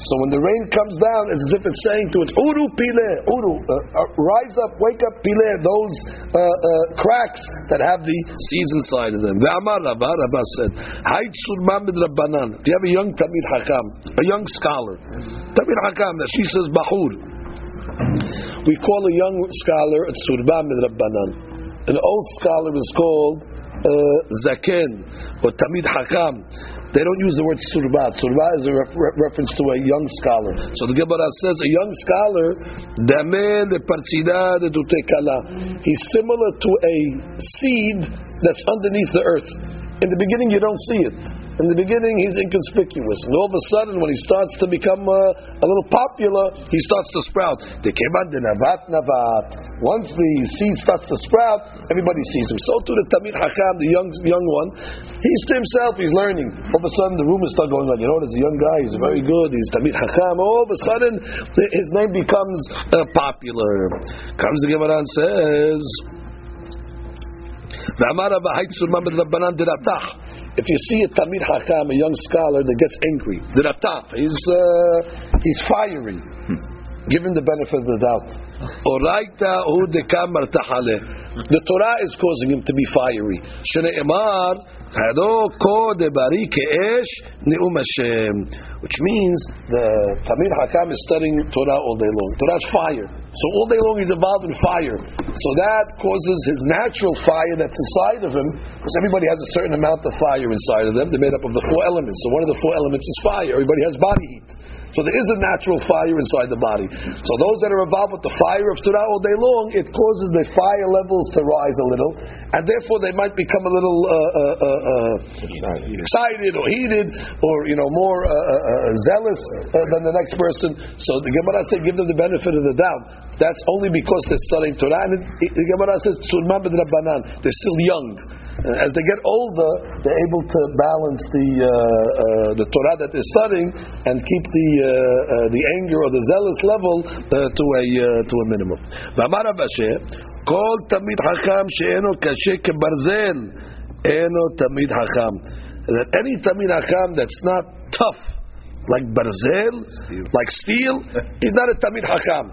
Speaker 1: So when the rain comes down, it's as if it's saying to it, Uru pile, Uru, uh, uh, rise up, wake up, pile, those uh, uh, cracks that have the seeds inside of them. Ve'amar Rabba, Rabba said, Rabbanan. If you have a young Talmid Hakam, a young scholar, Talmid Hakam, that she says Bahur, we call a young scholar a Surba min Rabbanan. An old scholar is called uh, Zaken or Talmid Hakam. They don't use the word surba. Surba is a re- reference to a young scholar. So the Gemara says a young scholar. He's similar to a seed that's underneath the earth. In the beginning, you don't see it. In the beginning, he's inconspicuous, and all of a sudden, when he starts to become uh, a little popular, he starts to sprout. Once the seed starts to sprout, everybody sees him. So too the Talmid Hakam, the young young one, he's to himself. He's learning. All of a sudden, the rumors start going on. You know, there's a young guy. He's very good. He's Talmid Hakam. All of a sudden, his name becomes uh, popular. Comes the Gemara and says. If you see a Talmid Hakam, a young scholar that gets angry, the he's, uh, he's fiery. Hmm. Give him the benefit of the doubt. The Torah is causing him to be fiery. Ko debari. Which means the Talmid Hakam is studying Torah all day long. Torah is fire. So all day long he's involved in fire. So that causes his natural fire that's inside of him, because everybody has a certain amount of fire inside of them. They're made up of the four elements. So one of the four elements is fire. Everybody has body heat. So there is a natural fire inside the body. So those that are involved with the fire of Torah all day long, it causes the fire levels to rise a little, and therefore they might become a little uh, uh, uh, uh, excited or heated or you know more uh, uh, zealous uh, than the next person. So the Gemara said, give them the benefit of the doubt. That's only because they're studying Torah. And the Gemara says. They're still young. Uh, As they get older, they're able to balance the uh, uh, the Torah that they're studying and keep the uh, uh, the anger or the zealous level uh, to a uh, to a minimum. ואמר רב אשר, כל תלמיד חכם שאינו קשה כברזל, אינו תלמיד חכם. That any תלמיד חכם that's not tough like ברזל, like steel, he's not a תלמיד חכם.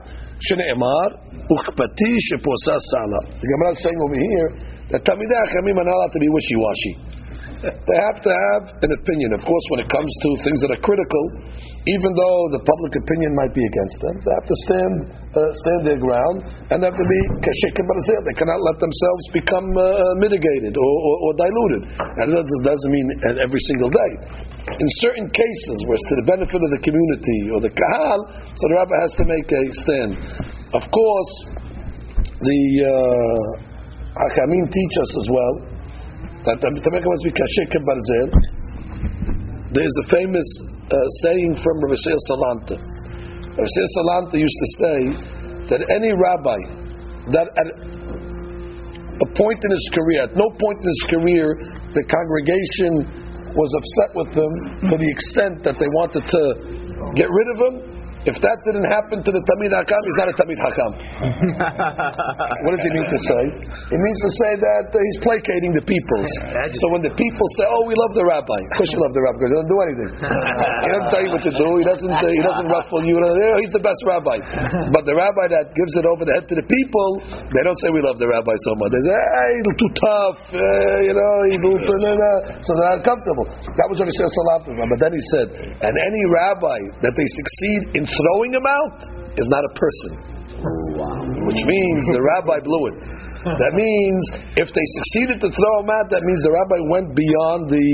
Speaker 1: שנאמר, וכפתי שפוסה סלה. The Gemara is saying over here that Talmidei Achamim are not allowed to be wishy-washy. They have to have an opinion. Of course, when it comes to things that are critical, even though the public opinion might be against them, they have to stand uh, stand their ground and they have to be kashik They cannot let themselves become uh, mitigated or, or, or, diluted. And that doesn't mean every single day. In certain cases, where it's to the benefit of the community or the kahal, so the rabbi has to make a stand. Of course, the. Uh, Hakamim teach us as well that the Tameka must be kashik barzel. There is a famous uh, saying from Rav Shir Salanta. Rav Shir Salanta used to say that any rabbi that at a point in his career, at no point in his career, the congregation was upset with him to the extent that they wanted to get rid of him. If that didn't happen to the Talmid Hakam, he's not a Talmid Hakam. what does he mean to say? It means to say that uh, he's placating the people. So when the people say, "Oh, we love the rabbi," of course you love the rabbi because he doesn't do anything. he doesn't tell you what to do. He doesn't. Uh, he doesn't ruffle you. Uh, He's the best rabbi. But the rabbi that gives it over the head to the people, they don't say we love the rabbi so much. They say, "Hey, he's too tough." Uh, you know, he's little, nah, nah. so they're not comfortable. That was what he said. But then he said, and any rabbi that they succeed in throwing him out is not a person. Which means the rabbi blew it. That means if they succeeded to throw him out, that means the rabbi went beyond the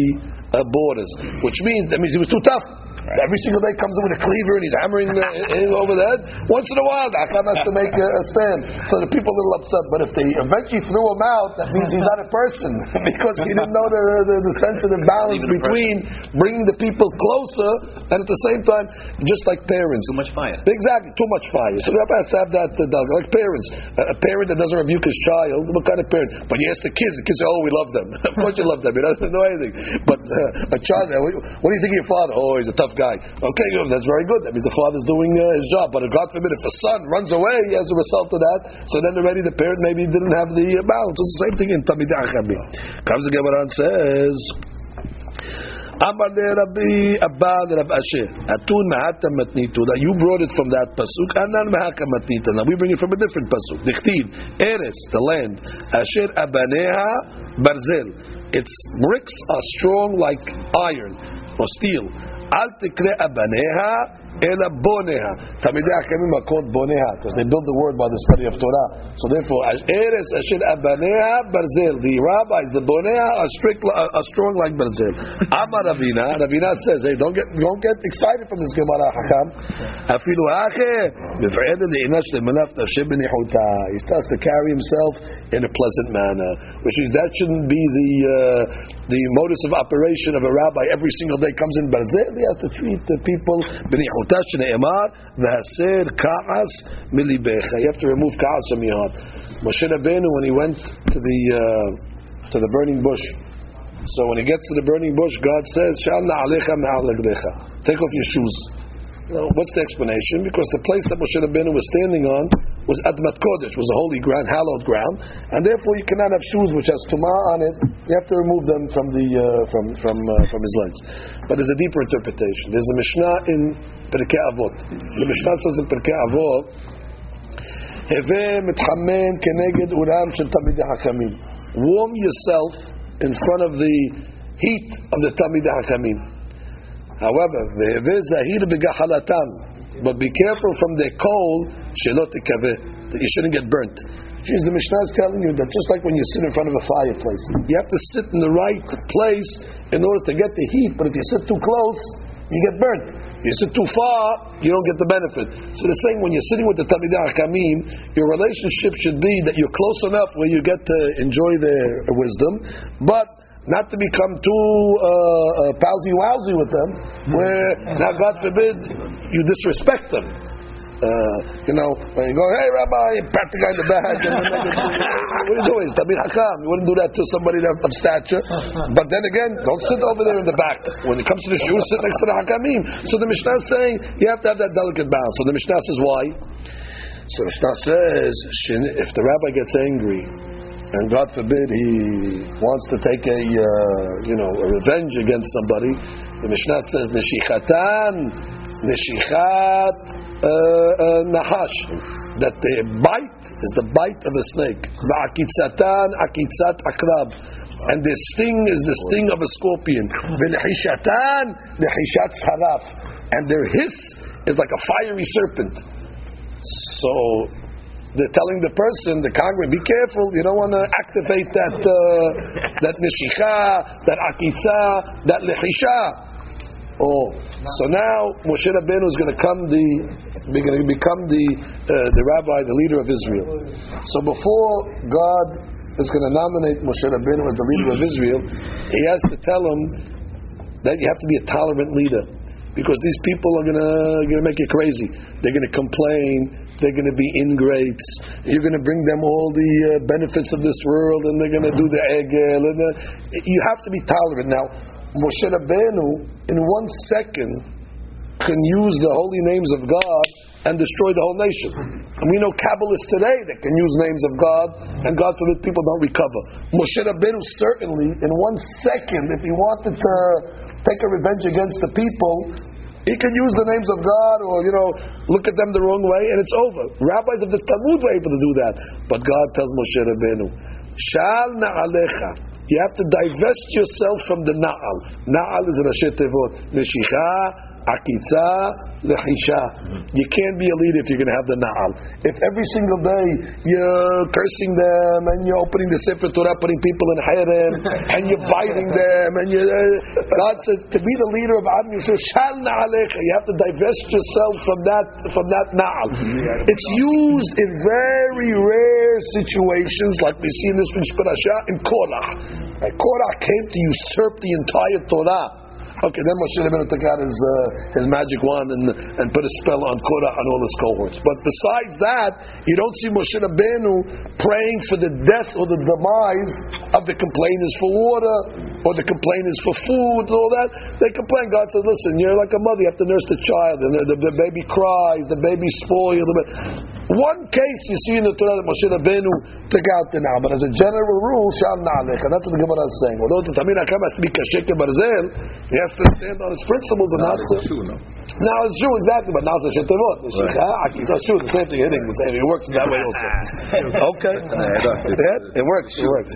Speaker 1: uh, borders. Which means that means he was too tough. Every single day comes in with a cleaver and he's hammering uh, in over the head. Once in a while, the Hakam has to make a, a stand. So the people are a little upset. But if they eventually threw him out, that means he's not a person because he didn't know the, the, the sensitive balance between bringing the people closer and at the same time, just like parents.
Speaker 3: Too much fire.
Speaker 1: Exactly, too much fire. So the rabbi has to have that uh. Like parents, a, a parent that doesn't rebuke his child, what kind of parent? But you ask the kids, the kids say, "Oh, we love them." of course, you love them. He doesn't know anything. But uh, a child, what do you think of your father? Oh, he's a tough guy. Okay, that's very good. That means the father's doing uh, his job. But God forbid, if the son runs away as a result of that, so then already the parent maybe didn't have the uh, balance. It's the same thing in Tamid Achabim. Comes the Gemara and says. Amar le Rabbi Abba Asher. Atun mahata matnitu. That you brought it from that pasuk. Anan mahaka matnita. Now we bring it from a different pasuk. Dichtiv. Eres, the land. Asher abaneha barzel. Its bricks are strong like iron or steel. Al tikre abaneha Ela boneha. Talmidei Hakamim are called boneha because they build the word by the study of Torah. So therefore, Eres Asher Abaneha Barzel. The rabbis, the boneha, are strict, are strong like Barzel. Amar Ravina. Ravina says, hey, don't get, don't get excited from this Gemara Hakam. Afilu Ache. Befred le'inash le'manaf nafshe b'nichuta. He starts to carry himself in a pleasant manner, which is that shouldn't be the uh, the modus of operation of a rabbi. Every single day comes in Barzel. He has to treat the people You have to remove ka'as from your heart. Moshe Rabbeinu, when he went to the uh, to the burning bush. So when he gets to the burning bush, God says, "Shal na'alecha Take off your shoes." What's the explanation? Because the place that Moshe Rabbeinu was standing on was Admat Kodesh, was a holy ground, hallowed ground, and therefore you cannot have shoes which has tumah on it. You have to remove them from the uh, from from uh, from his legs. But there's a deeper interpretation. There's a Mishnah in Pirkei Avot. The Mishnah says in Pirkei Avot, "Heve mitchamen keneged uram shel talmidei hakamim." Warm yourself in front of the heat of the talmidei hakamim. However, but be careful from the coal, you shouldn't get burnt. Jeez, the Mishnah is telling you that just like when you sit in front of a fireplace, you have to sit in the right place in order to get the heat, but if you sit too close, you get burnt. If you sit too far, you don't get the benefit. So they're saying when you're sitting with the Talmidei Hakamim, your relationship should be that you're close enough where you get to enjoy their uh, wisdom, but not to become too uh, uh, palsy wowsy with them, where now God forbid you disrespect them. Uh, you know, when you go, hey Rabbi, you pat the guy in the back, what are you doing? Talmid Hakam. You wouldn't do that to somebody of, stature. But then again, don't sit over there in the back. When it comes to the shul, sit next to the Hakamim. So the Mishnah is saying you have to have that delicate balance. So the Mishnah says why? So the Mishnah says if the rabbi gets angry and God forbid he wants to take a uh, you know a revenge against somebody, the Mishnah says neshichatan neshichat uh, uh, nahash that the bite is the bite of a snake. Va'akitzatan akitzat akrab. And the sting is the sting of a scorpion. V'nehishatan nehishat saraf. And their hiss is like a fiery serpent. So they're telling the person, the congregant, be careful, you don't want to activate that uh, that nishicha, that akitza, that lechisha. Oh, so now Moshe Rabbeinu is going to come the, going to become the uh, the rabbi, the leader of Israel. So before God is going to nominate Moshe Rabbeinu as the leader of Israel, he has to tell him that you have to be a tolerant leader because these people are going to going to make you crazy. They're going to complain they're going to be ingrates. You're going to bring them all the uh, benefits of this world, and they're going to do the egel. And you have to be tolerant. Now, Moshe Rabbeinu, in one second, can use the holy names of God and destroy the whole nation. And we know Kabbalists today that can use names of God, and God forbid people don't recover. Moshe Rabbeinu certainly, in one second, if he wanted to take a revenge against the people, he can use the names of God or, you know, look at them the wrong way and it's over. Rabbis of the Talmud were able to do that. But God tells Moshe Rabbeinu, Shal na'alecha. You have to divest yourself from the na'al. Na'al is Rashei Tevot. Neshicha, akitza, lehisha. You can't be a leader if you're going to have the na'al. If every single day you're cursing them and you're opening the Sefer Torah, putting people in harem, and you're biting them, and you, uh, God says to be the leader of Adam, says shal na'alecha. You have to divest yourself from that from that na'al. It's used in very rare situations, like we see in this parasha in Korach. Korach came to usurp the entire Torah. Okay, then Moshe Rabbeinu took out his uh, his magic wand and and put a spell on Korah and all his cohorts. But besides that, you don't see Moshe Rabbeinu praying for the death or the demise of the complainers for water or the complainers for food and all that. They complain. God says, "Listen, you're like a mother. You have to nurse the child, and the, the, the baby cries, the baby spoiled." The One case you see in the Torah that Moshe Rabbeinu took out the now, but as a general rule, shal na'alech, and that's what the Gemara is saying. Although the Talmid Hakam has to be kashek barzel, he has to stand on his principles and not to. Now it's true, exactly, but now it's a shetevot. The ah, shikha, akisa shu, the same thing, hitting the same. It works that way also. okay. it works, it works.